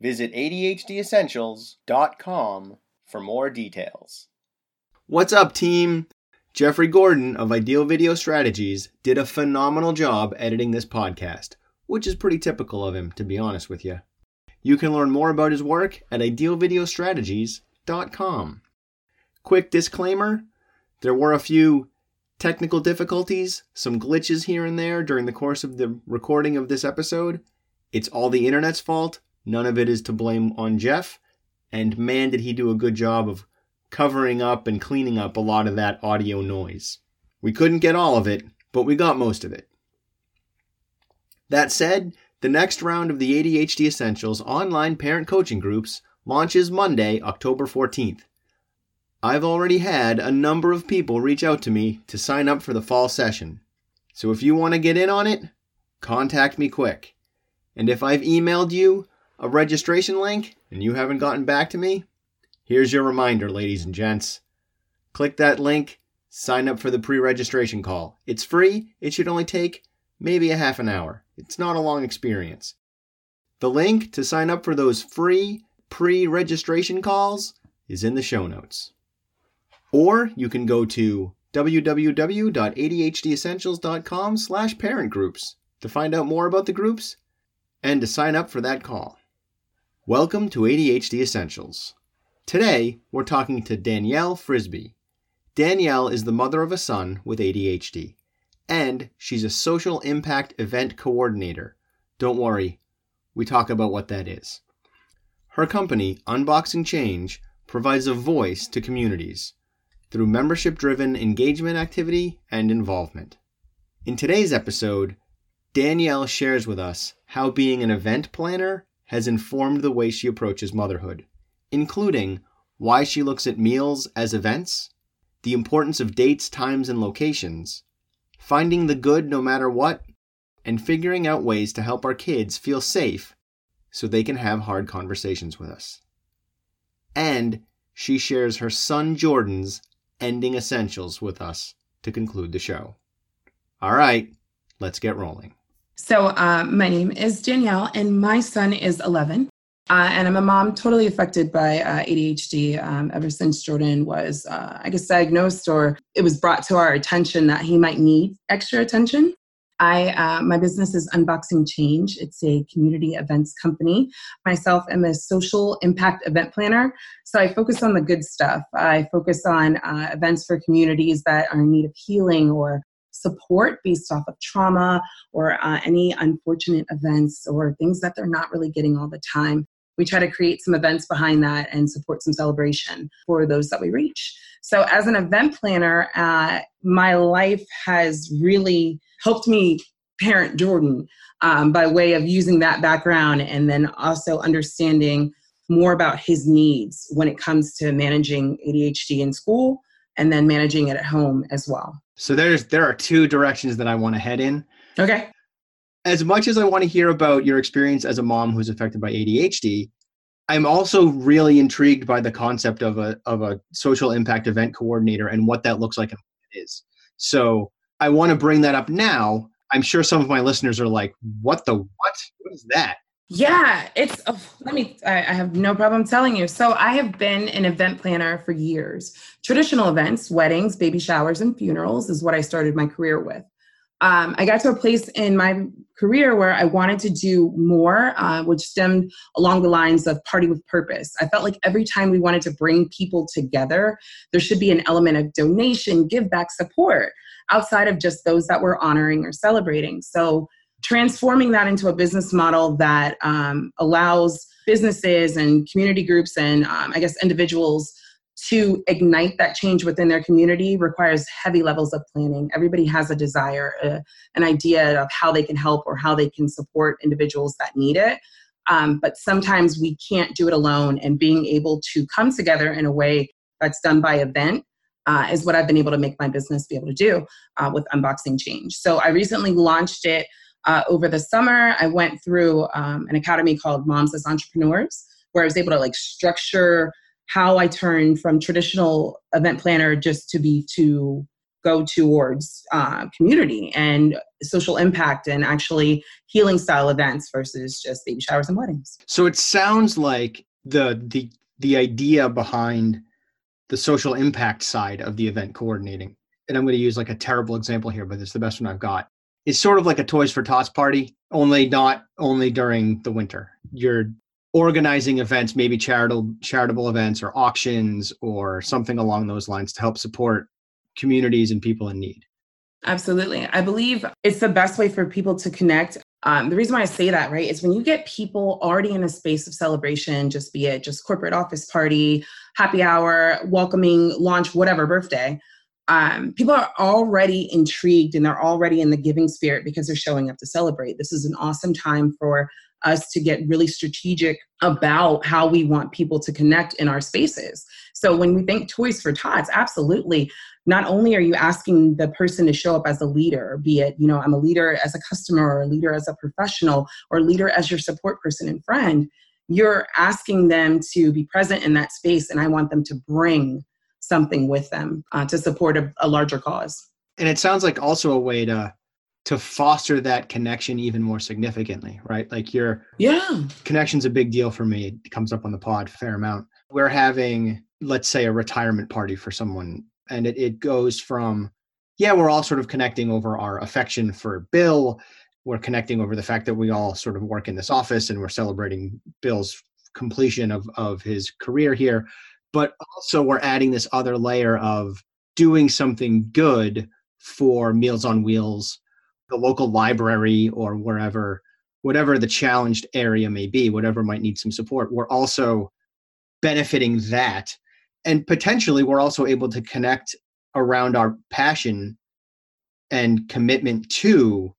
Visit ADHDessentials.com for more details. What's up, team? Jeffrey Gordon of Ideal Video Strategies did a phenomenal job editing this podcast, which is pretty typical of him, to be honest with you. You can learn more about his work at idealvideostrategies.com. Quick disclaimer there were a few technical difficulties, some glitches here and there during the course of the recording of this episode. It's all the internet's fault. None of it is to blame on Jeff. And man, did he do a good job of covering up and cleaning up a lot of that audio noise. We couldn't get all of it, but we got most of it. That said, the next round of the ADHD Essentials online parent coaching groups launches Monday, October 14th. I've already had a number of people reach out to me to sign up for the fall session. So if you want to get in on it, contact me quick. And if I've emailed you a registration link and you haven't gotten back to me, here's your reminder, ladies and gents. Click that link, sign up for the pre registration call. It's free, it should only take maybe a half an hour. It's not a long experience. The link to sign up for those free pre registration calls is in the show notes. Or you can go to www.adhdessentials.com slash parent groups to find out more about the groups and to sign up for that call. Welcome to ADHD Essentials. Today, we're talking to Danielle Frisby. Danielle is the mother of a son with ADHD, and she's a social impact event coordinator. Don't worry, we talk about what that is. Her company, Unboxing Change, provides a voice to communities through membership driven engagement activity and involvement. In today's episode, Danielle shares with us how being an event planner has informed the way she approaches motherhood, including why she looks at meals as events, the importance of dates, times, and locations, finding the good no matter what, and figuring out ways to help our kids feel safe so they can have hard conversations with us. And she shares her son Jordan's ending essentials with us to conclude the show. All right, let's get rolling. So, uh, my name is Danielle, and my son is 11. Uh, and I'm a mom totally affected by uh, ADHD um, ever since Jordan was, uh, I guess, diagnosed or it was brought to our attention that he might need extra attention. I uh, my business is Unboxing Change. It's a community events company. Myself, am a social impact event planner, so I focus on the good stuff. I focus on uh, events for communities that are in need of healing or support based off of trauma or uh, any unfortunate events or things that they're not really getting all the time. We try to create some events behind that and support some celebration for those that we reach. So, as an event planner, uh, my life has really helped me parent Jordan um, by way of using that background and then also understanding more about his needs when it comes to managing ADHD in school and then managing it at home as well. So there's there are two directions that I want to head in. Okay. As much as I want to hear about your experience as a mom who's affected by ADHD, I'm also really intrigued by the concept of a of a social impact event coordinator and what that looks like and what it is. So I want to bring that up now. I'm sure some of my listeners are like, "What the what? What is that?" Yeah, it's. Oh, let me. I, I have no problem telling you. So I have been an event planner for years. Traditional events, weddings, baby showers, and funerals is what I started my career with. Um, I got to a place in my career where I wanted to do more, uh, which stemmed along the lines of party with purpose. I felt like every time we wanted to bring people together, there should be an element of donation, give back, support outside of just those that we're honoring or celebrating. So, transforming that into a business model that um, allows businesses and community groups and um, I guess individuals to ignite that change within their community requires heavy levels of planning. Everybody has a desire, uh, an idea of how they can help or how they can support individuals that need it. Um, but sometimes we can't do it alone, and being able to come together in a way that's done by event uh, is what I've been able to make my business be able to do uh, with Unboxing Change. So I recently launched it uh, over the summer. I went through um, an academy called Moms as Entrepreneurs, where I was able to like structure how I turned from traditional event planner just to be to go towards uh, community and social impact and actually healing style events versus just baby showers and weddings. So it sounds like the the the idea behind the social impact side of the event coordinating, and I'm going to use like a terrible example here, but it's the best one I've got. It's sort of like a Toys for Tots party, only not only during the winter. You're organizing events, maybe charitable charitable events or auctions or something along those lines to help support communities and people in need. Absolutely. I believe it's the best way for people to connect. Um, the reason why I say that, right, is when you get people already in a space of celebration, just be it just corporate office party, happy hour, welcoming, launch, whatever, birthday, um, people are already intrigued and they're already in the giving spirit because they're showing up to celebrate. This is an awesome time for us to get really strategic about how we want people to connect in our spaces. So when we think Toys for Tots, absolutely not only are you asking the person to show up as a leader, be it, you know, I'm a leader as a customer or a leader as a professional or leader as your support person and friend, you're asking them to be present in that space. And I want them to bring something with them uh, to support a, a larger cause. And it sounds like also a way to to foster that connection even more significantly, right? Like your yeah connection's a big deal for me. It comes up on the pod fair amount. We're having, let's say, a retirement party for someone and it, it goes from yeah we're all sort of connecting over our affection for bill we're connecting over the fact that we all sort of work in this office and we're celebrating bill's completion of, of his career here but also we're adding this other layer of doing something good for meals on wheels the local library or wherever whatever the challenged area may be whatever might need some support we're also benefiting that. And potentially we're also able to connect around our passion and commitment to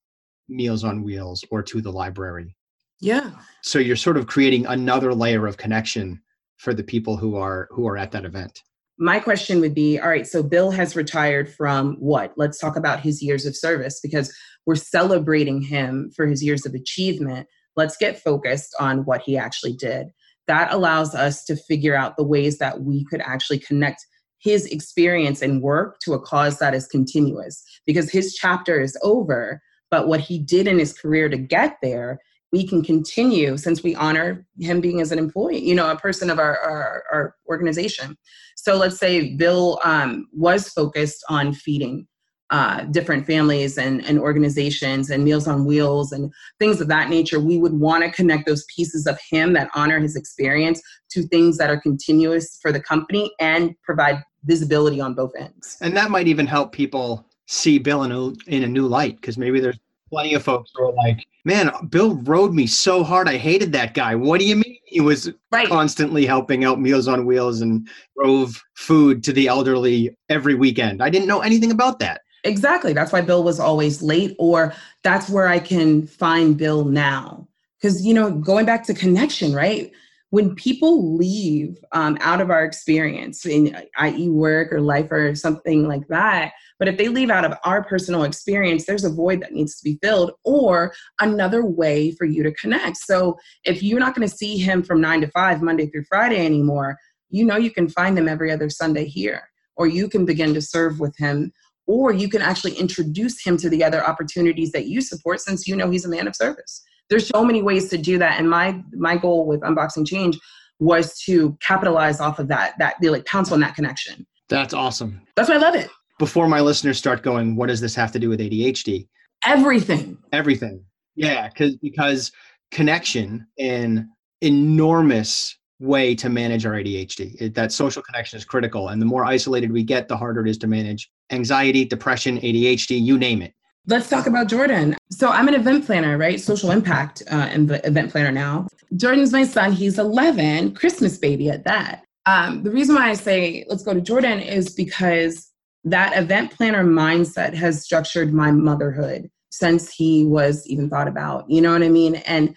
meals on wheels or to the library. Yeah. So you're sort of creating another layer of connection for the people who are who are at that event? My question would be all right so bill has retired from what? Let's talk about his years of service because we're celebrating him for his years of achievement. Let's get focused on what he actually did. That allows us to figure out the ways that we could actually connect his experience and work to a cause that is continuous because his chapter is over but what he did in his career to get there we can continue since we honor him being as an employee you know a person of our, our, our organization so let's say bill um, was focused on feeding uh, different families and, and organizations and Meals on Wheels and things of that nature, we would want to connect those pieces of him that honor his experience to things that are continuous for the company and provide visibility on both ends. And that might even help people see Bill in a, in a new light because maybe there's plenty of folks who are like, man, Bill rode me so hard. I hated that guy. What do you mean? He was right. constantly helping out Meals on Wheels and drove food to the elderly every weekend. I didn't know anything about that. Exactly. That's why Bill was always late, or that's where I can find Bill now. Because, you know, going back to connection, right? When people leave um, out of our experience, in i.e., work or life or something like that, but if they leave out of our personal experience, there's a void that needs to be filled or another way for you to connect. So if you're not going to see him from nine to five, Monday through Friday anymore, you know you can find them every other Sunday here, or you can begin to serve with him or you can actually introduce him to the other opportunities that you support since you know he's a man of service. There's so many ways to do that and my my goal with unboxing change was to capitalize off of that that like pounce on that connection. That's awesome. That's why i love it before my listeners start going what does this have to do with adhd everything everything yeah because because connection in enormous way to manage our ADHD. It, that social connection is critical. And the more isolated we get, the harder it is to manage anxiety, depression, ADHD, you name it. Let's talk about Jordan. So I'm an event planner, right? Social impact uh, and the event planner now. Jordan's my son. He's 11, Christmas baby at that. Um, the reason why I say let's go to Jordan is because that event planner mindset has structured my motherhood since he was even thought about. You know what I mean? And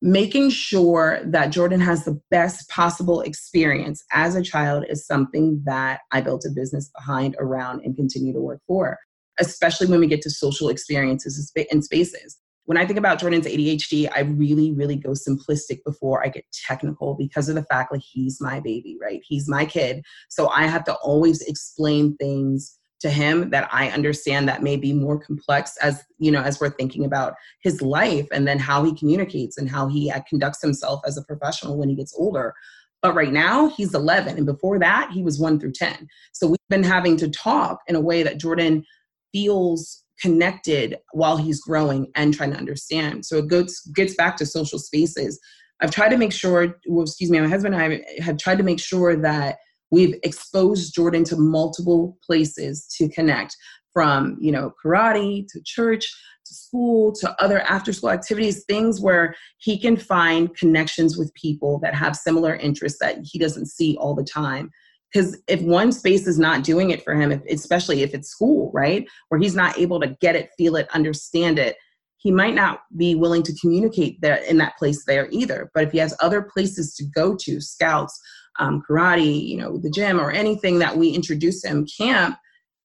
making sure that Jordan has the best possible experience as a child is something that I built a business behind, around, and continue to work for, especially when we get to social experiences and spaces. When I think about Jordan's ADHD, I really, really go simplistic before I get technical because of the fact like he's my baby, right? He's my kid. So I have to always explain things to him that I understand that may be more complex as you know as we're thinking about his life and then how he communicates and how he uh, conducts himself as a professional when he gets older. But right now he's 11 and before that he was 1 through 10. So we've been having to talk in a way that Jordan feels connected while he's growing and trying to understand. So it goes gets back to social spaces. I've tried to make sure well, excuse me, my husband and I have tried to make sure that We've exposed Jordan to multiple places to connect from, you know, karate to church to school to other after school activities, things where he can find connections with people that have similar interests that he doesn't see all the time. Because if one space is not doing it for him, if, especially if it's school, right, where he's not able to get it, feel it, understand it, he might not be willing to communicate there in that place there either. But if he has other places to go to, scouts, um, karate, you know, the gym or anything that we introduce him camp,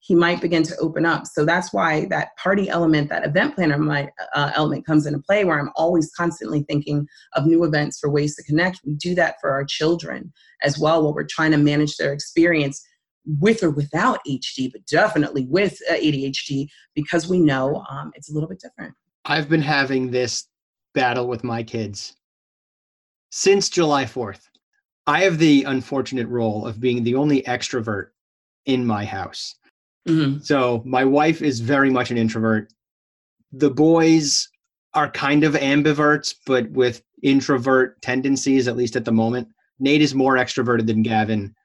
he might begin to open up. So that's why that party element, that event planner might, uh, element comes into play where I'm always constantly thinking of new events for ways to connect. We do that for our children as well while we're trying to manage their experience with or without HD, but definitely with uh, ADHD because we know um, it's a little bit different. I've been having this battle with my kids since July 4th. I have the unfortunate role of being the only extrovert in my house. Mm-hmm. So my wife is very much an introvert. The boys are kind of ambiverts, but with introvert tendencies, at least at the moment. Nate is more extroverted than Gavin,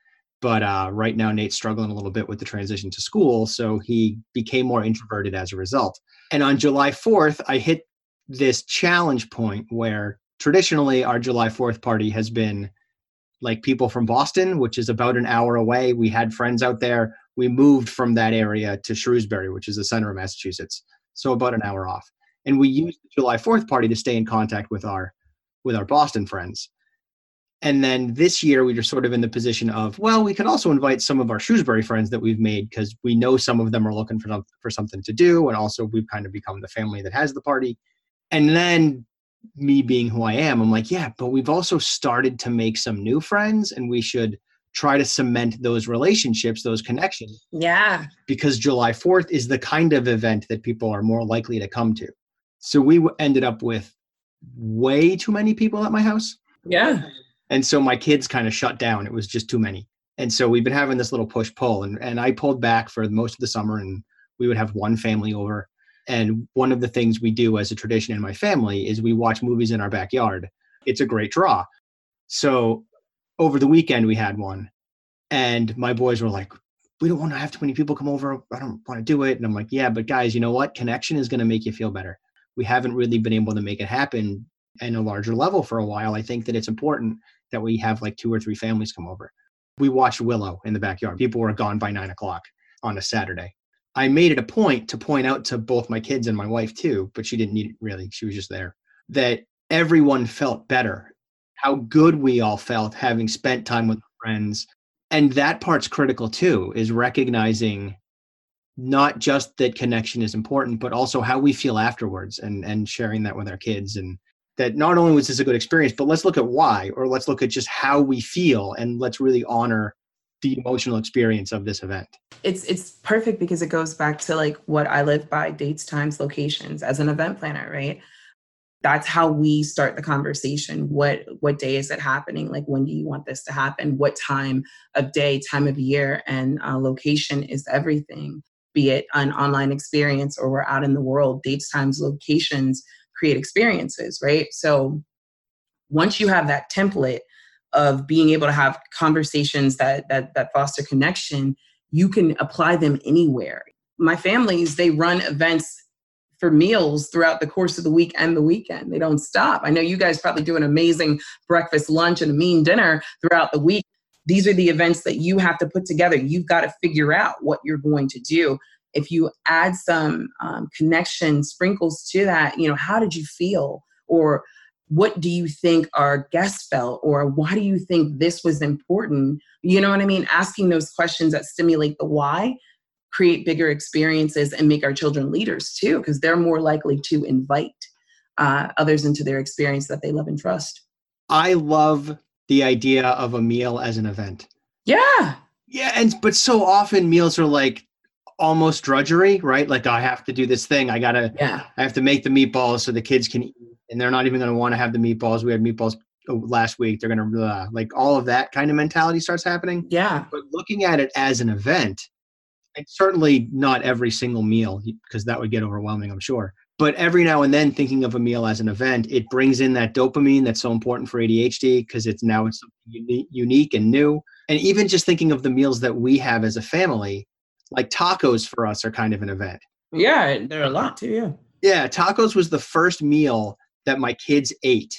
but uh, right now Nate's struggling a little bit with the transition to school, so he became more introverted as a result. And on July 4th, I hit this challenge point where traditionally our July 4th party has been like people from Boston, which is about an hour away. We had friends out there. We moved from that area to Shrewsbury, which is the center of Massachusetts, so about an hour off. And we used the July 4th party to stay in contact with our with our Boston friends. And then this year we were sort of in the position of, well, we could also invite some of our Shrewsbury friends that we've made because we know some of them are looking for for something to do, and also we've kind of become the family that has the party. And then me being who I am, I'm like, yeah, but we've also started to make some new friends and we should try to cement those relationships, those connections. Yeah. Because July 4th is the kind of event that people are more likely to come to. So we ended up with way too many people at my house. Yeah. And so my kids kind of shut down. It was just too many. And so we've been having this little push pull and, and I pulled back for most of the summer and we would have one family over and one of the things we do as a tradition in my family is we watch movies in our backyard. It's a great draw. So over the weekend, we had one. And my boys were like, we don't want to have too many people come over. I don't want to do it. And I'm like, yeah, but guys, you know what? Connection is going to make you feel better. We haven't really been able to make it happen in a larger level for a while. I think that it's important that we have like two or three families come over. We watched Willow in the backyard. People were gone by nine o'clock on a Saturday. I made it a point to point out to both my kids and my wife too, but she didn't need it really. She was just there. That everyone felt better. How good we all felt having spent time with friends. And that part's critical too, is recognizing not just that connection is important, but also how we feel afterwards and, and sharing that with our kids. And that not only was this a good experience, but let's look at why, or let's look at just how we feel and let's really honor the emotional experience of this event it's it's perfect because it goes back to like what i live by dates times locations as an event planner right that's how we start the conversation. What what day is it happening? Like when do you want this to happen? What time of day time of year and uh, location is everything. Be it an online experience or we're out in the world dates times locations create experiences right? So once you have that template of being able to have conversations that that that foster connection you can apply them anywhere. My families they run events for meals throughout the course of the week and the weekend. They don't stop. I know you guys probably do an amazing breakfast lunch and a mean dinner throughout the week. These are the events that you have to put together. You've got to figure out what you're going to do. If you add some um, connection sprinkles to that you know how did you feel? Or what do you think our guests felt? Or why do you think this was important? You know what i mean? Asking those questions that stimulate the why create bigger experiences and make our children leaders too because they're more likely to invite uh, others into their experience that they love and trust i love the idea of a meal as an event yeah yeah and but so often meals are like almost drudgery right like i have to do this thing i gotta yeah i have to make the meatballs so the kids can eat and they're not even going to want to have the meatballs. We had meatballs oh, last week. They're going to like all of that kind of mentality starts happening. Yeah. But looking at it as an event, certainly not every single meal because that would get overwhelming, I'm sure. But every now and then, thinking of a meal as an event, it brings in that dopamine that's so important for ADHD because it's now it's something unique and new. And even just thinking of the meals that we have as a family, like tacos for us are kind of an event. Yeah, they're a lot too. Yeah. Yeah, tacos was the first meal that my kids ate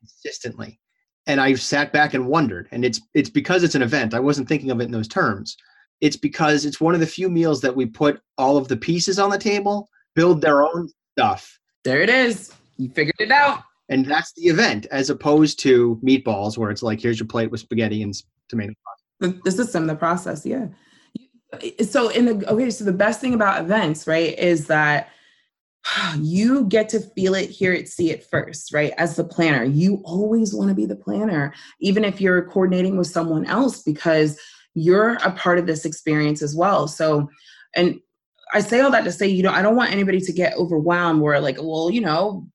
consistently and i sat back and wondered and it's it's because it's an event i wasn't thinking of it in those terms it's because it's one of the few meals that we put all of the pieces on the table build their own stuff. There it is. You figured it out. And that's the event as opposed to meatballs where it's like here's your plate with spaghetti and tomato sauce. The, the system the process yeah. So in the okay so the best thing about events right is that you get to feel it, hear it, see it first, right? As the planner, you always want to be the planner, even if you're coordinating with someone else, because you're a part of this experience as well. So, and I say all that to say, you know, I don't want anybody to get overwhelmed where, like, well, you know,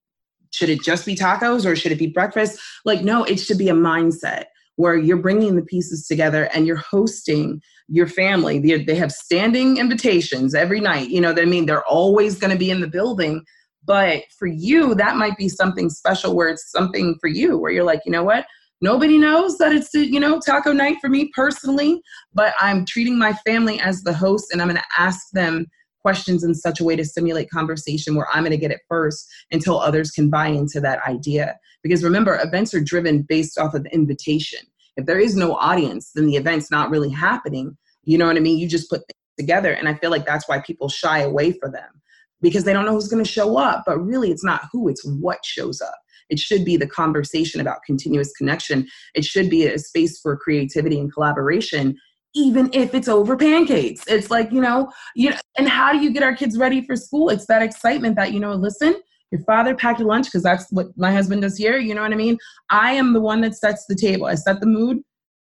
should it just be tacos or should it be breakfast? Like, no, it should be a mindset where you're bringing the pieces together and you're hosting your family. They, they have standing invitations every night. You know what I mean? They're always going to be in the building. But for you, that might be something special where it's something for you where you're like, you know what? Nobody knows that it's, you know, taco night for me personally, but I'm treating my family as the host and I'm going to ask them questions in such a way to stimulate conversation where I'm going to get it first until others can buy into that idea. Because remember, events are driven based off of invitation. If there is no audience, then the event's not really happening. You know what I mean? You just put things together. And I feel like that's why people shy away for them because they don't know who's going to show up. But really, it's not who, it's what shows up. It should be the conversation about continuous connection. It should be a space for creativity and collaboration, even if it's over pancakes. It's like, you know, you know, and how do you get our kids ready for school? It's that excitement that, you know, listen, your father packed your lunch because that's what my husband does here. You know what I mean? I am the one that sets the table. I set the mood.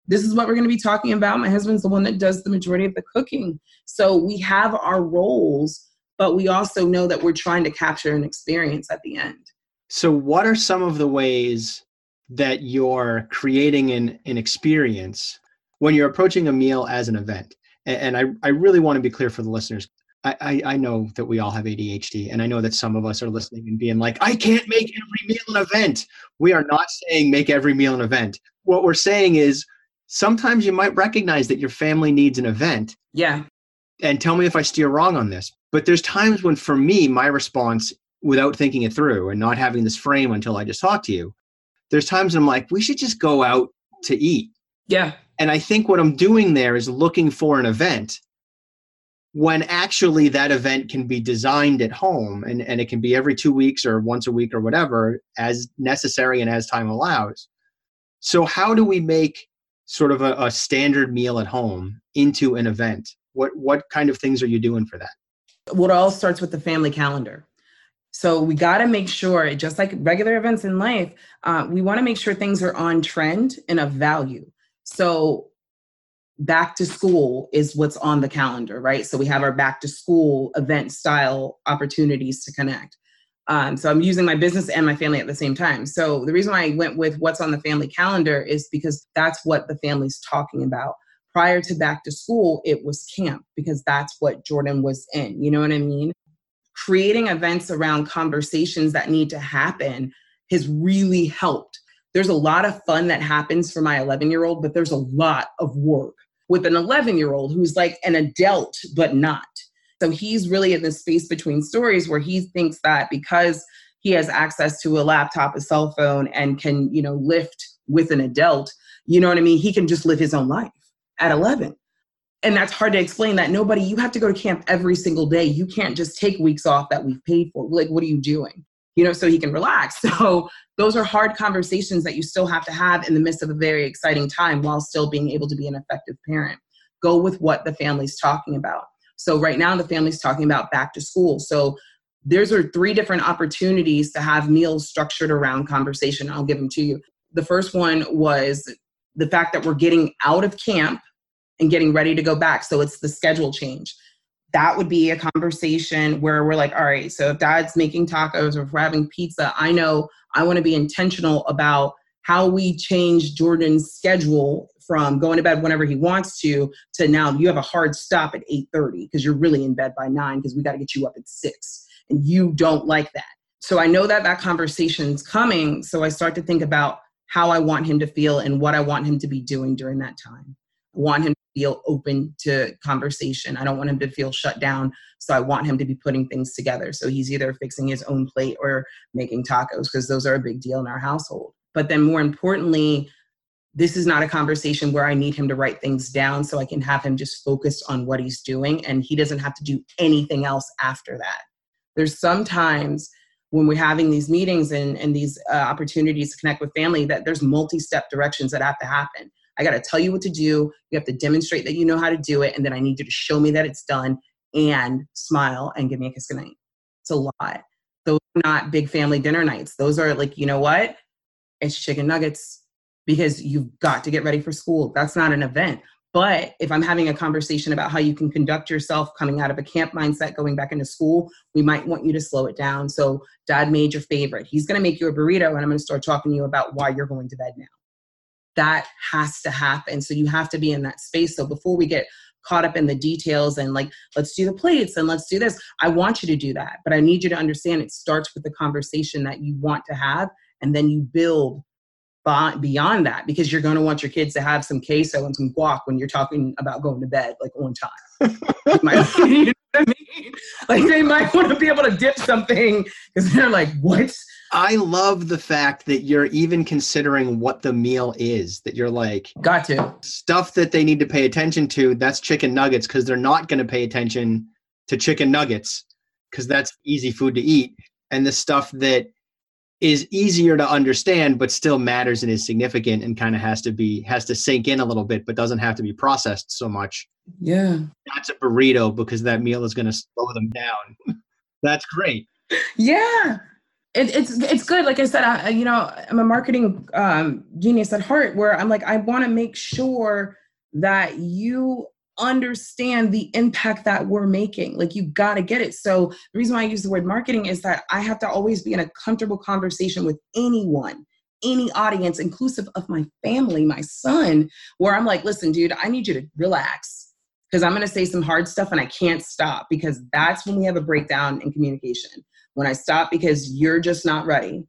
This is what we're going to be talking about. My husband's the one that does the majority of the cooking. So we have our roles, but we also know that we're trying to capture an experience at the end. So, what are some of the ways that you're creating an, an experience when you're approaching a meal as an event? And, and I, I really want to be clear for the listeners I, I know that we all have ADHD, and I know that some of us are listening and being like, I can't make every meal an event. We are not saying make every meal an event. What we're saying is sometimes you might recognize that your family needs an event. Yeah. And tell me if I steer wrong on this. But there's times when, for me, my response, without thinking it through and not having this frame until I just talked to you, there's times I'm like, we should just go out to eat. Yeah. And I think what I'm doing there is looking for an event when actually that event can be designed at home and, and it can be every two weeks or once a week or whatever as necessary and as time allows. So, how do we make sort of a, a standard meal at home into an event? What, what kind of things are you doing for that? Well, it all starts with the family calendar. So we got to make sure, just like regular events in life, uh, we want to make sure things are on trend and of value. So back to school is what's on the calendar, right? So we have our back to school event style opportunities to connect. Um, so I'm using my business and my family at the same time. So the reason why I went with what's on the family calendar is because that's what the family's talking about. Prior to back to school, it was camp because that's what Jordan was in. You know what I mean? Creating events around conversations that need to happen has really helped. There's a lot of fun that happens for my 11 year old, but there's a lot of work with an 11 year old who's like an adult, but not. So he's really in the space between stories where he thinks that because he has access to a laptop, a cell phone, and can, you know, lift with an adult, you know what I mean? He can just live his own life at 11. And that's hard to explain that nobody, you have to go to camp every single day. You can't just take weeks off that we've paid for. Like, what are you doing? you know, so he can relax. So those are hard conversations that you still have to have in the midst of a very exciting time while still being able to be an effective parent. Go with what the family's talking about. So right now the family's talking about back to school. So there's are three different opportunities to have meals structured around conversation. I'll give them to you. The first one was the fact that we're getting out of camp and getting ready to go back. So it's the schedule change. That would be a conversation where we're like, all right, so if dad's making tacos or if we're having pizza, I know I want to be intentional about how we change Jordan's schedule from going to bed whenever he wants to to now you have a hard stop at 8:30 because you're really in bed by 9 because we got to get you up at 6 and you don't like that. So I know that that conversation's coming, so I start to think about how I want him to feel and what I want him to be doing during that time. I want him feel open to conversation. I don't want him to feel shut down. So I want him to be putting things together. So he's either fixing his own plate or making tacos because those are a big deal in our household. But then more importantly, this is not a conversation where I need him to write things down so I can have him just focused on what he's doing and he doesn't have to do anything else after that. There's sometimes when we're having these meetings and, and these uh, opportunities to connect with family that there's multi-step directions that have to happen i got to tell you what to do. You have to demonstrate that you know how to do it and then i need you to show me that it's done and smile and give me a kiss goodnight. It's a lot. Those are not big family dinner nights. Those are like you know what? It's chicken nuggets because you've got to get ready for school. That's not an event. But if I'm having a conversation about how you can conduct yourself coming out of a camp mindset, going back into school, we might want you to slow it down. So, dad made your favorite. He's going to make you a burrito, and I'm going to start talking to you about why you're going to bed now. That has to happen. So, you have to be in that space. So, before we get caught up in the details and like, let's do the plates and let's do this, I want you to do that. But I need you to understand it starts with the conversation that you want to have, and then you build beyond that because you're going to want your kids to have some queso and some guac when you're talking about going to bed like on time you, know I mean? like they might want to be able to dip something because they're like what i love the fact that you're even considering what the meal is that you're like got to stuff that they need to pay attention to that's chicken nuggets because they're not going to pay attention to chicken nuggets because that's easy food to eat and the stuff that is easier to understand but still matters and is significant and kind of has to be has to sink in a little bit but doesn't have to be processed so much. Yeah. That's a burrito because that meal is going to slow them down. That's great. Yeah. It, it's it's good. Like i said I, you know i'm a marketing um, genius at heart where i'm like i want to make sure that you understand the impact that we're making. Like you got to get it. So the reason why I use the word marketing is that I have to always be in a comfortable conversation with anyone, any audience, inclusive of my family, my son, where I'm like, listen, dude, I need you to relax because I'm going to say some hard stuff and I can't stop because that's when we have a breakdown in communication. When I stop because you're just not ready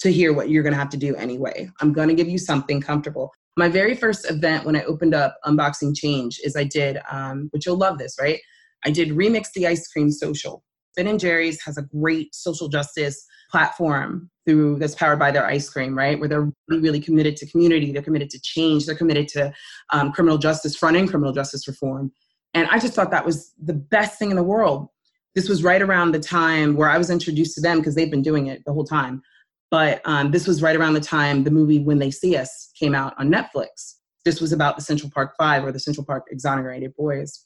to hear what you're going to have to do anyway. I'm going to give you something comfortable my very first event when I opened up Unboxing Change is I did, um, which you'll love this, right? I did Remix the Ice Cream Social. Ben and Jerry's has a great social justice platform through that's powered by their ice cream, right? Where they're really, really committed to community, they're committed to change, they're committed to um, criminal justice, front end criminal justice reform. And I just thought that was the best thing in the world. This was right around the time where I was introduced to them because they've been doing it the whole time. But um, this was right around the time the movie When They See Us came out on Netflix. This was about the Central Park Five or the Central Park Exonerated Boys.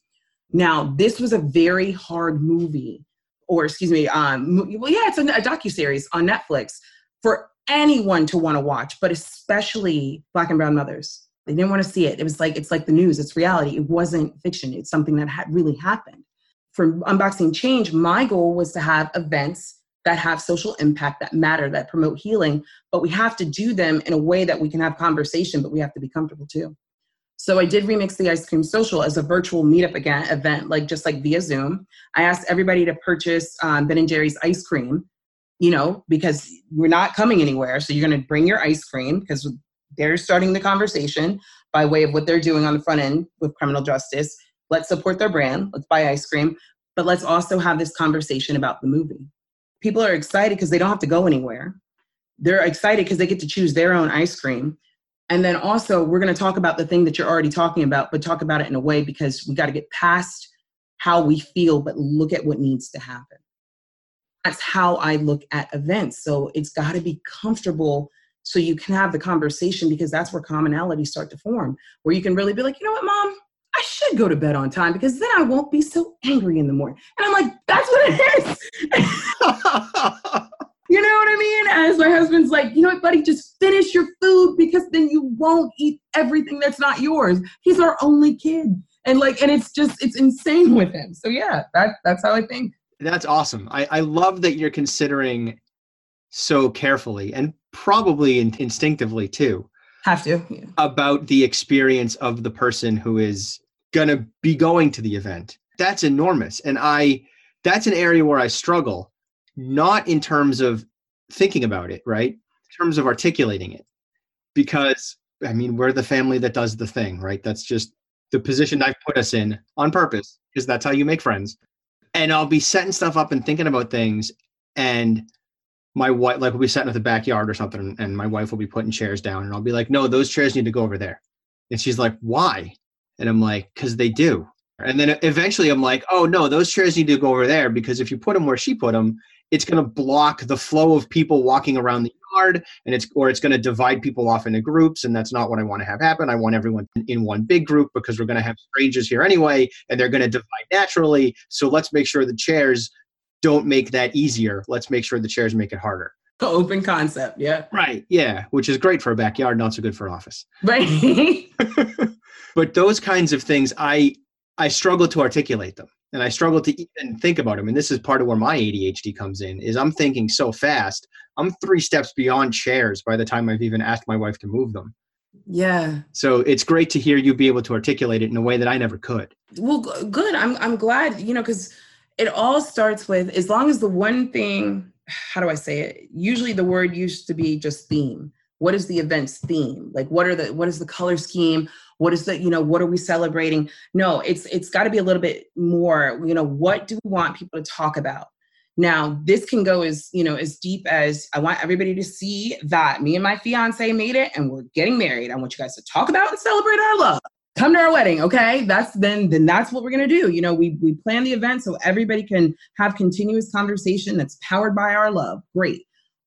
Now, this was a very hard movie, or excuse me, um, well, yeah, it's a, a docu series on Netflix for anyone to want to watch, but especially Black and Brown mothers. They didn't want to see it. It was like it's like the news. It's reality. It wasn't fiction. It's something that had really happened. For unboxing change, my goal was to have events that have social impact that matter that promote healing but we have to do them in a way that we can have conversation but we have to be comfortable too. So i did remix the ice cream social as a virtual meetup again event like just like via zoom. I asked everybody to purchase um, ben and jerry's ice cream you know because we're not coming anywhere. So you're going to bring your ice cream because they're starting the conversation by way of what they're doing on the front end with criminal justice. Let's support their brand. Let's buy ice cream. But let's also have this conversation about the movie people are excited because they don't have to go anywhere. They're excited because they get to choose their own ice cream. And then also, we're going to talk about the thing that you're already talking about, but talk about it in a way because we got to get past how we feel, but look at what needs to happen. that's how I look at events. So it's got to be comfortable so you can have the conversation because that's where commonalities start to form, where you can really be like, you know what, mom, I should go to bed on time because then I won't be so angry in the morning. And I'm like, that's what it is. you know what I mean? As my husband's like, you know what, buddy, just finish your food because then you won't eat everything that's not yours. He's our only kid. And like, and it's just, it's insane with him. So yeah, that, that's how I think. That's awesome. I, I love that you're considering so carefully and probably in, instinctively too. Have to. Yeah. About the experience of the person who is to be going to the event. That's enormous. And I, that's an area where I struggle, not in terms of thinking about it, right? In terms of articulating it. Because, I mean, we're the family that does the thing, right? That's just the position I've put us in on purpose, because that's how you make friends. And I'll be setting stuff up and thinking about things. And my wife, like, we'll be sitting at the backyard or something, and my wife will be putting chairs down. And I'll be like, no, those chairs need to go over there. And she's like, why? And I'm like, because they do. And then eventually I'm like, oh no, those chairs need to go over there because if you put them where she put them, it's going to block the flow of people walking around the yard and it's or it's going to divide people off into groups and that's not what I want to have happen. I want everyone in one big group because we're going to have strangers here anyway and they're going to divide naturally. So let's make sure the chairs don't make that easier. Let's make sure the chairs make it harder. Open concept, yeah. Right, yeah, which is great for a backyard, not so good for an office. Right. but those kinds of things i i struggle to articulate them and i struggle to even think about them and this is part of where my adhd comes in is i'm thinking so fast i'm three steps beyond chairs by the time i've even asked my wife to move them yeah so it's great to hear you be able to articulate it in a way that i never could well good i'm i'm glad you know cuz it all starts with as long as the one thing how do i say it? Usually the word used to be just theme. What is the event's theme? Like what are the what is the color scheme? What is the you know what are we celebrating? No it's it's got to be a little bit more you know what do we want people to talk about? Now this can go as you know as deep as i want everybody to see that me and my fiance made it and we're getting married. I want you guys to talk about and celebrate our love come to our wedding okay? That's then then that's what we're going to do. You know we we plan the event so everybody can have continuous conversation that's powered by our love. Great.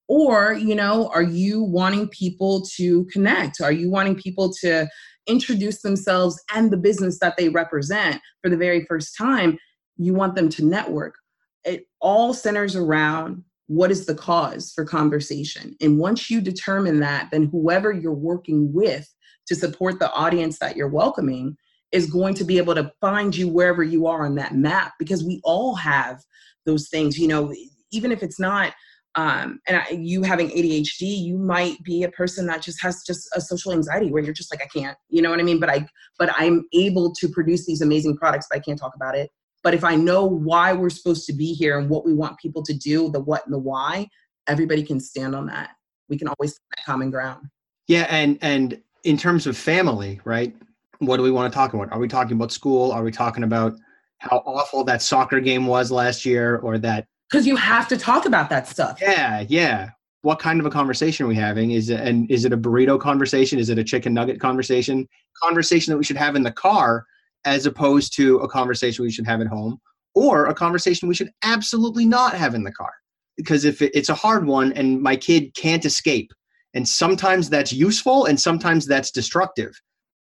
Or you know are you wanting people to connect? Are you wanting people to introduce themselves and the business that they represent for the very first time? You want them to network. It all centers around what is the cause for conversation. And once you determine that then whoever you're working with to support the audience that you're welcoming is going to be able to find you wherever you are on that map because we all have those things you know even if it's not um, and I, you having ADHD, you might be a person that just has just a social anxiety where you're just like, I can't, you know what I mean? But I, but I'm able to produce these amazing products, but I can't talk about it. But if I know why we're supposed to be here and what we want people to do, the what and the why, everybody can stand on that. We can always common ground. Yeah, and and in terms of family, right? What do we want to talk about? Are we talking about school? Are we talking about how awful that soccer game was last year, or that because you have to talk about that stuff. Yeah, yeah. What kind of a conversation are we having? Is it and is it a burrito conversation? Is it a chicken nugget conversation? Conversation that we should have in the car as opposed to a conversation we should have at home, or a conversation we should absolutely not have in the car. Because if it's a hard one and my kid can't escape, and sometimes that's useful and sometimes that's destructive.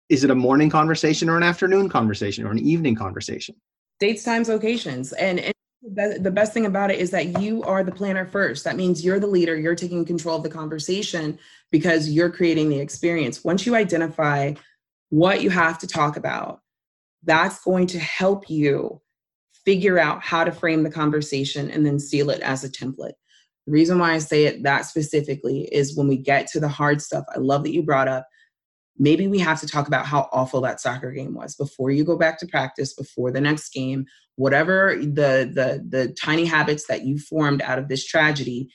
Is it a morning conversation or an afternoon conversation or an evening conversation? Dates, times, locations, and, and the best thing about it is that you are the planner first. That means you're the leader, you're taking control of the conversation because you're creating the experience. Once you identify what you have to talk about, that's going to help you figure out how to frame the conversation and then seal it as a template. The reason why I say it that specifically is when we get to the hard stuff, I love that you brought up maybe we have to talk about how awful that soccer game was before you go back to practice before the next game whatever the the the tiny habits that you formed out of this tragedy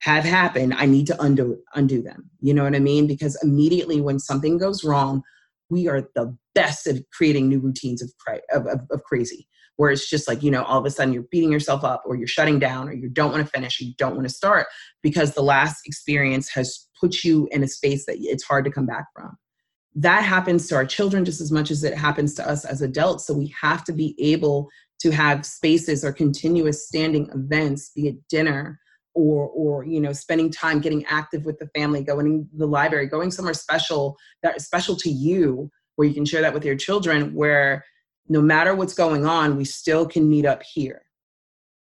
have happened i need to undo undo them. You know what i mean? Because immediately when something goes wrong we are the best at creating new routines of, of, of, of crazy where it's just like you know all of a sudden you're beating yourself up or you're shutting down or you don't want to finish or you don't want to start because the last experience has put you in a space that it's hard to come back from that happens to our children just as much as it happens to us as adults. So we have to be able to have spaces or continuous standing events, be it dinner or or you know spending time getting active with the family, going to the library, going somewhere special that special to you, where you can share that with your children, where no matter what's going on, we still can meet up here.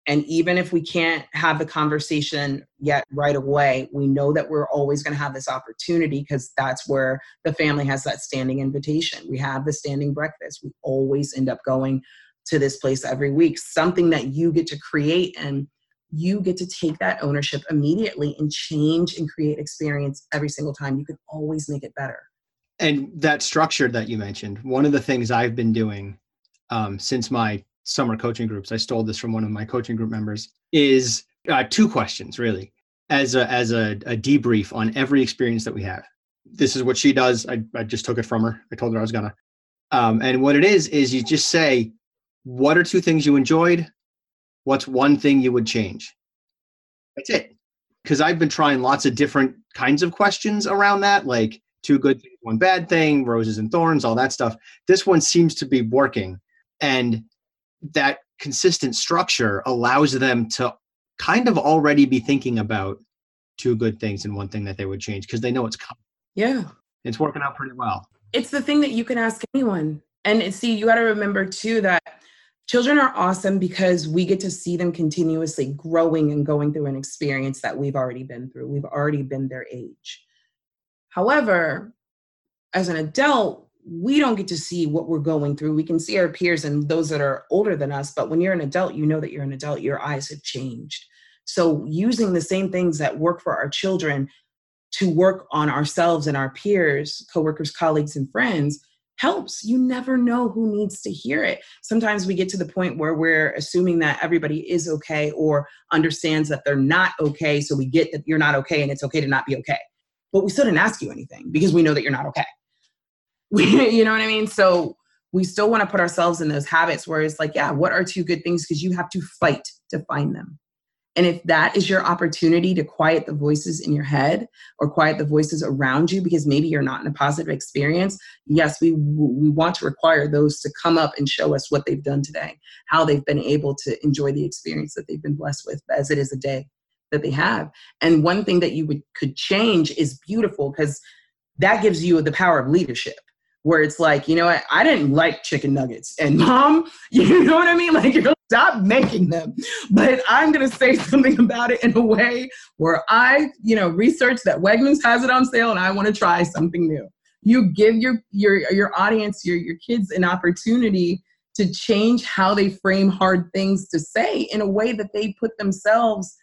And even if we can't have the conversation yet right away, we know that we're always going to have this opportunity because that's where the family has that standing invitation. We have the standing breakfast. We always end up going to this place every week, something that you get to create and you get to take that ownership immediately and change and create experience every single time. You can always make it better. And that structure that you mentioned, one of the things I've been doing um, since my summer coaching groups, I stole this from one of my coaching group members, is uh, two questions really as a as a, a, debrief on every experience that we have. This is what she does. I, I just took it from her. I told her I was gonna. Um, and what it is is you just say, what are two things you enjoyed? What's one thing you would change? That's it. Because I've been trying lots of different kinds of questions around that, like two good things, one bad thing, roses and thorns, all that stuff. This one seems to be working. And that consistent structure allows them to kind of already be thinking about two good things and one thing that they would change because they know it's coming. Yeah. It's working out pretty well. It's the thing that you can ask anyone. And see, you got to remember too that children are awesome because we get to see them continuously growing and going through an experience that we've already been through. We've already been their age. However, as an adult, we don't get to see what we're going through. We can see our peers and those that are older than us, but when you're an adult, you know that you're an adult, your eyes have changed. So, using the same things that work for our children to work on ourselves and our peers, coworkers, colleagues, and friends helps. You never know who needs to hear it. Sometimes we get to the point where we're assuming that everybody is okay or understands that they're not okay. So we get that you're not okay and it's okay to not be okay. But we still didn't ask you anything because we know that you're not okay. you know what I mean? So we still want to put ourselves in those habits where it's like, yeah, what are two good things? Because you have to fight to find them. And if that is your opportunity to quiet the voices in your head or quiet the voices around you because maybe you're not in a positive experience, yes, we we want to require those to come up and show us what they've done today, how they've been able to enjoy the experience that they've been blessed with as it is a day that they have. And one thing that you would could change is beautiful because that gives you the power of leadership where it's like, you know what, I didn't like chicken nuggets. And mom, you know what I mean? Like, you're gonna stop making them. But I'm gonna say something about it in a way where I, you know, research that Wegmans has it on sale and I want to try something new. You give your your your audience, your your kids an opportunity to change how they frame hard things to say in a way that they put themselves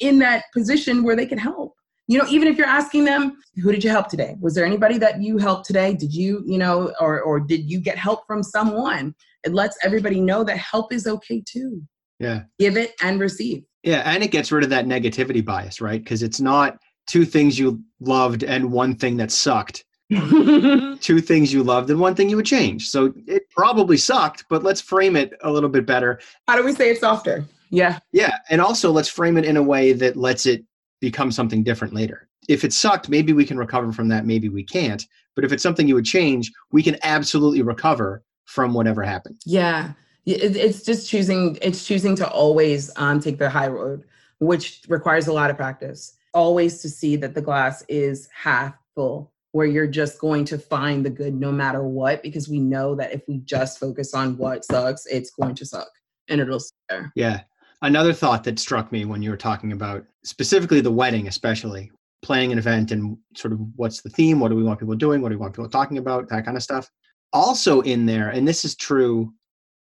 in that position where they can help. You know even if you're asking them who did you help today? Was there anybody that you helped today? Did you you know or or did you get help from someone? It lets everybody know that help is okay too. Yeah. Give it and receive. Yeah and it gets rid of that negativity bias right? Because it's not two things you loved and one thing that sucked. Two things you loved and one thing you would change. So it probably sucked but let's frame it a little bit better. How do we say it softer yeah yeah and also let's frame it in a way that lets it become something different later. If it sucked, maybe we can recover from that, maybe we can't. But if it's something you would change, we can absolutely recover from whatever happened. Yeah. It's just choosing it's choosing to always um, take the high road, which requires a lot of practice. Always to see that the glass is half full, where you're just going to find the good no matter what, because we know that if we just focus on what sucks, it's going to suck and it'll stay there. Yeah another thought that struck me when you were talking about specifically the wedding, especially planning an event and sort of what's the theme, what do we want people doing, what do we want people talking about, that kind of stuff. Also in there, and this is true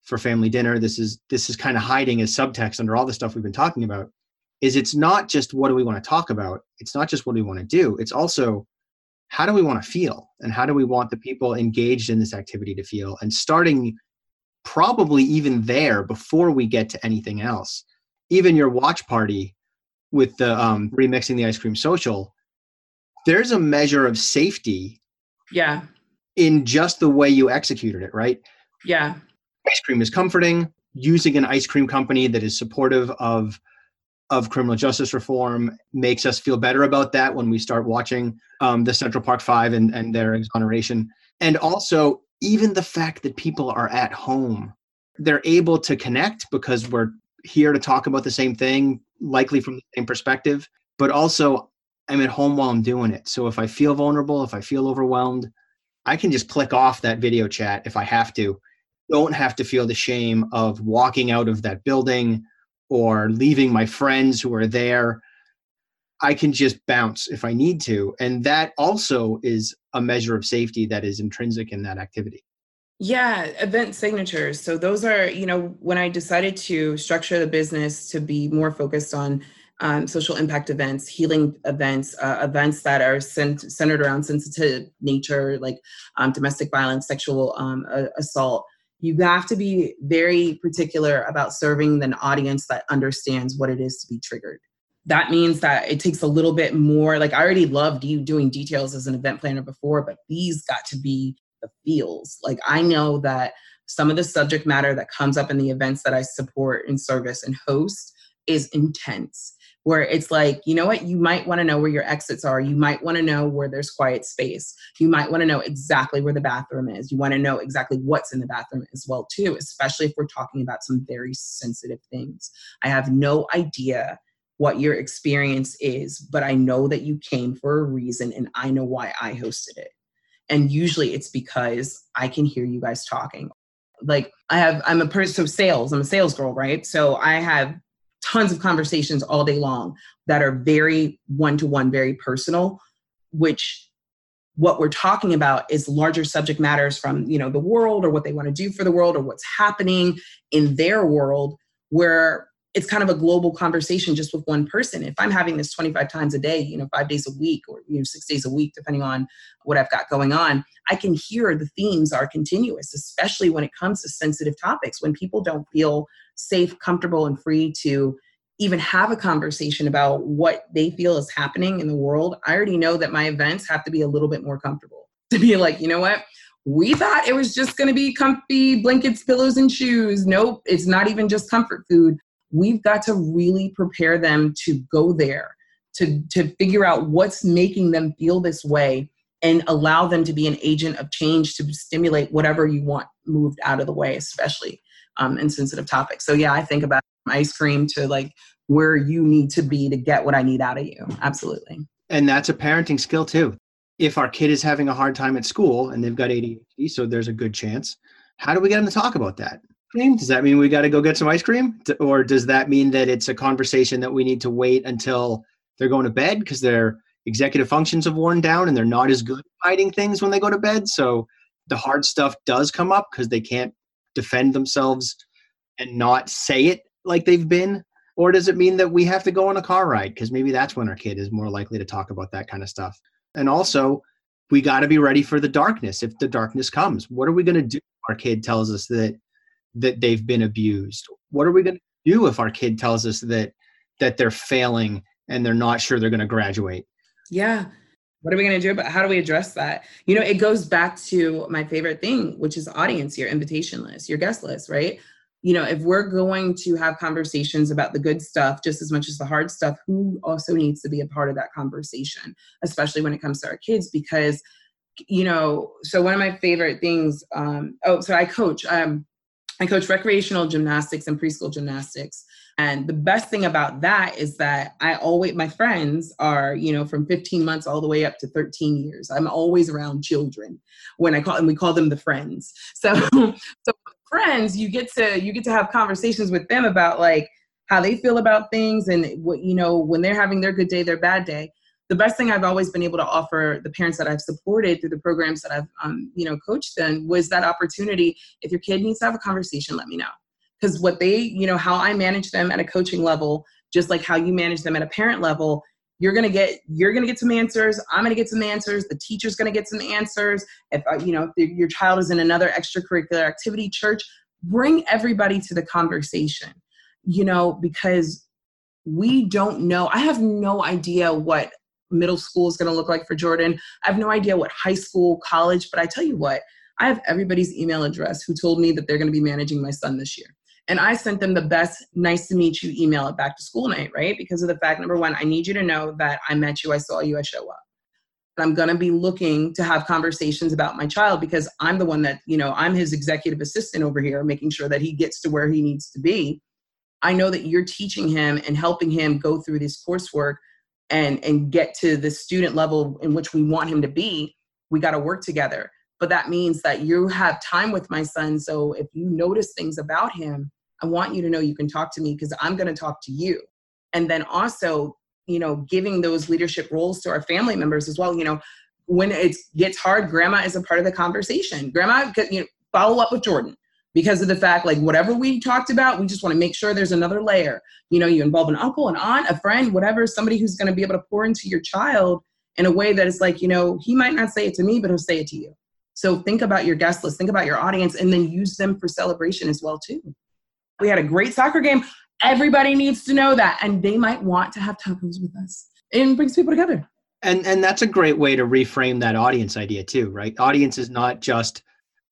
for family dinner, this is this is kind of hiding as subtext under all the stuff we've been talking about, is it's not just what do we want to talk about, it's not just what do we want to do, it's also how do we want to feel and how do we want the people engaged in this activity to feel and starting probably even there before we get to anything else. Even your watch party with the um, remixing the ice cream social, there's a measure of safety. Yeah. In just the way you executed it, right? Yeah. Ice cream is comforting. Using an ice cream company that is supportive of of criminal justice reform makes us feel better about that when we start watching um, the Central Park Five and, and their exoneration. And also, even the fact that people are at home they're able to connect because we're here to talk about the same thing, likely from the same perspective, but also I'm at home while I'm doing it. So if I feel vulnerable, if I feel overwhelmed, I can just click off that video chat if I have to. Don't have to feel the shame of walking out of that building or leaving my friends who are there. I can just bounce if I need to. And that also is a measure of safety that is intrinsic in that activity. Yeah, event signatures. So those are, you know, when I decided to structure the business to be more focused on um, social impact events, healing events, uh, events that are cent- centered around sensitive nature, like um, domestic violence, sexual um, assault. You have to be very particular about serving an audience that understands what it is to be triggered. That means that it takes a little bit more. Like I already loved you doing details as an event planner before, but these got to be the feels. Like I know that some of the subject matter that comes up in the events that I support and service and host is intense where it's like, you know what, you might want to know where your exits are. You might want to know where there's quiet space. You might want to know exactly where the bathroom is. You want to know exactly what's in the bathroom as well, too, especially if we're talking about some very sensitive things. I have no idea what your experience is, but I know that you came for a reason and I know why I hosted it. And usually it's because I can hear you guys talking. Like I have, I'm a person, so sales, I'm a sales girl, right? So I have tons of conversations all day long that are very one to one, very personal, which what we're talking about is larger subject matters from you know the world or what they want to do for the world or what's happening in their world where it's kind of a global conversation just with one person if i'm having this 25 times a day you know five days a week or you know six days a week depending on what i've got going on i can hear the themes are continuous especially when it comes to sensitive topics when people don't feel safe, comfortable, and free to even have a conversation about what they feel is happening in the world, I already know that my events have to be a little bit more comfortable. To be like, you know what? We thought it was just going to be comfy blankets, pillows, and shoes. Nope, it's not even just comfort food. We've got to really prepare them to go there, to, to figure out what's making them feel this way and allow them to be an agent of change to stimulate whatever you want moved out of the way, especially um, and sensitive topics. So yeah, I think about ice cream to like where you need to be to get what I need out of you. Absolutely. And that's a parenting skill too. If our kid is having a hard time at school and they've got ADHD, so there's a good chance. How do we get them to talk about that? Does that mean we got to go get some ice cream? Or does that mean that it's a conversation that we need to wait until they're going to bed because their executive functions have worn down and they're not as good at hiding things when they go to bed? So the hard stuff does come up because they can't defend themselves and not say it like they've been? Or does it mean that we have to go on a car ride? Because maybe that's when our kid is more likely to talk about that kind of stuff. And also, we got to be ready for the darkness if the darkness comes. What are we going to do? Our kid tells us that that they've been abused. What are we going to do if our kid tells us that that they're failing and they're not sure they're going to graduate? Yeah, what are we going to do about how do we address that you know it goes back to my favorite thing which is audience your invitation list your guest list right you know if we're going to have conversations about the good stuff just as much as the hard stuff who also needs to be a part of that conversation especially when it comes to our kids because you know so one of my favorite things um oh so i coach um I coach recreational gymnastics and preschool gymnastics. And the best thing about that is that I always, my friends are, you know, from 15 months all the way up to 13 years. I'm always around children when I call them, we call them the friends. So, so friends, you get to, you get to have conversations with them about like how they feel about things and what, you know, when they're having their good day, their bad day the best thing I've always been able to offer the parents that I've supported through the programs that I've, um, you know, coached them was that opportunity. If your kid needs to have a conversation, let me know. Because what they, you know, how I manage them at a coaching level, just like how you manage them at a parent level, you're gonna get you're gonna get some answers. I'm gonna get some answers. The teacher's gonna get some answers. If uh, you know if your child is in another extracurricular activity, church, bring everybody to the conversation. You know, because we don't know. I have no idea what middle school is going to look like for Jordan. I have no idea what high school, college, but I tell you what, I have everybody's email address who told me that they're going to be managing my son this year. And I sent them the best nice to meet you email at back to school night, right? Because of the fact number one, I need you to know that I met you, I saw you, I show up. And I'm going to be looking to have conversations about my child because I'm the one that, you know, I'm his executive assistant over here, making sure that he gets to where he needs to be. I know that you're teaching him and helping him go through this coursework and and get to the student level in which we want him to be. We got to work together. But that means that you have time with my son. So if you notice things about him, I want you to know you can talk to me because I'm going to talk to you. And then also you know giving those leadership roles to our family members as well you know when it gets hard grandma is a part of the conversation grandma you know, follow up with jordan because of the fact like whatever we talked about we just want to make sure there's another layer you know you involve an uncle an aunt a friend whatever somebody who's going to be able to pour into your child in a way that is like you know he might not say it to me but he'll say it to you so think about your guest list think about your audience and then use them for celebration as well too we had a great soccer game Everybody needs to know that. And they might want to have tacos with us. It brings people together. And and that's a great way to reframe that audience idea too, right? Audience is not just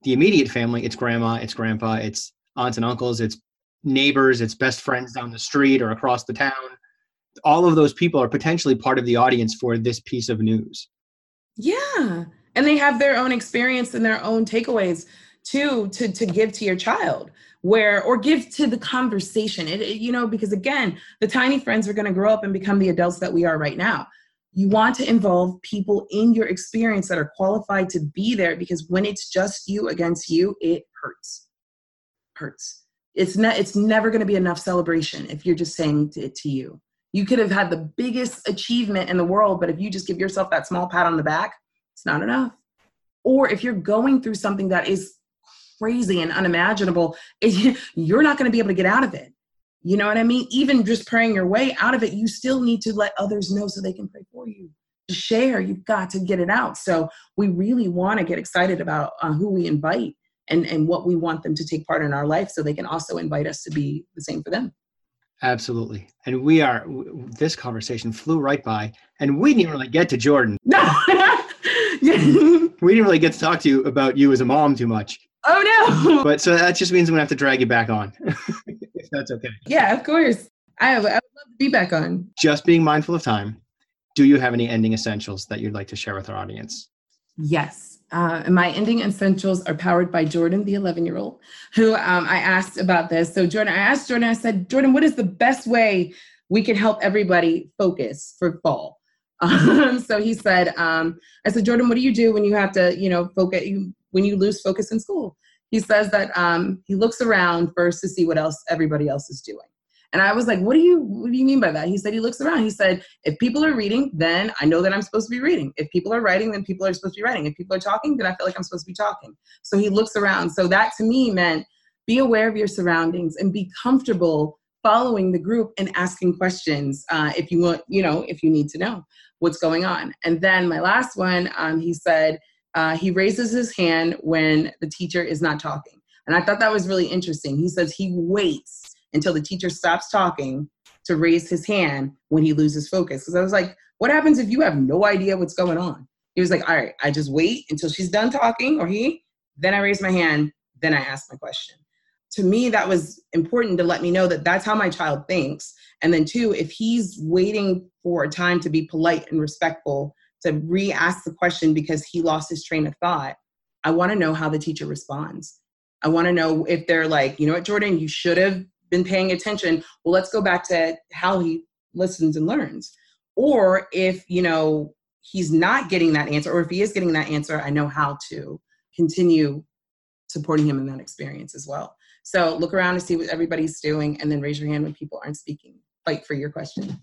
the immediate family, it's grandma, it's grandpa, it's aunts and uncles, it's neighbors, it's best friends down the street or across the town. All of those people are potentially part of the audience for this piece of news. Yeah. And they have their own experience and their own takeaways too to to give to your child where or give to the conversation it, it, you know because again the tiny friends are going to grow up and become the adults that we are right now you want to involve people in your experience that are qualified to be there because when it's just you against you it hurts. Hurts. It's not it's never going to be enough celebration if you're just saying it to you. You could have had the biggest achievement in the world but if you just give yourself that small pat on the back it's not enough. Or if you're going through something that is crazy and unimaginable, you're not going to be able to get out of it. You know what I mean? Even just praying your way out of it, you still need to let others know so they can pray for you. To share, you've got to get it out. So we really want to get excited about uh, who we invite and, and what we want them to take part in our life so they can also invite us to be the same for them. Absolutely. And we are, this conversation flew right by, and we didn't really get to Jordan. No. we didn't really get to talk to you about you as a mom too much. Oh no! But so that just means I'm gonna have to drag you back on, if that's okay. Yeah, of course. I, I would love to be back on. Just being mindful of time. Do you have any ending essentials that you'd like to share with our audience? Yes. Uh, my ending essentials are powered by Jordan, the 11 year old, who um, I asked about this. So, Jordan, I asked Jordan, I said, Jordan, what is the best way we can help everybody focus for fall? Um, so he said, um, I said, Jordan, what do you do when you have to, you know, focus, you when you lose focus in school. He says that um, he looks around first to see what else everybody else is doing. And I was like, what do you what do you mean by that? He said he looks around. He said, if people are reading, then I know that I'm supposed to be reading. If people are writing, then people are supposed to be writing. If people are talking, then I feel like I'm supposed to be talking. So he looks around. So that to me meant be aware of your surroundings and be comfortable following the group and asking questions uh, if you want, you know, if you need to know what's going on. And then my last one, um, he said uh, he raises his hand when the teacher is not talking. And I thought that was really interesting. He says he waits until the teacher stops talking to raise his hand when he loses focus. Because I was like, what happens if you have no idea what's going on? He was like, all right, I just wait until she's done talking or he, then I raise my hand, then I ask my question. To me, that was important to let me know that that's how my child thinks. And then, two, if he's waiting for a time to be polite and respectful to re-ask the question because he lost his train of thought. I want to know how the teacher responds. I want to know if they're like you know what jordan? You should have been paying attention. Well let's go back to how he listens and learns. Or if you know he's not getting that answer or if he is getting that answer i know how to continue supporting him in that experience as well. So look around and see what everybody's doing and then raise your hand when people aren't speaking. Fight for your question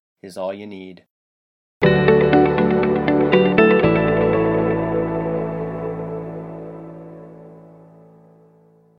is all you need.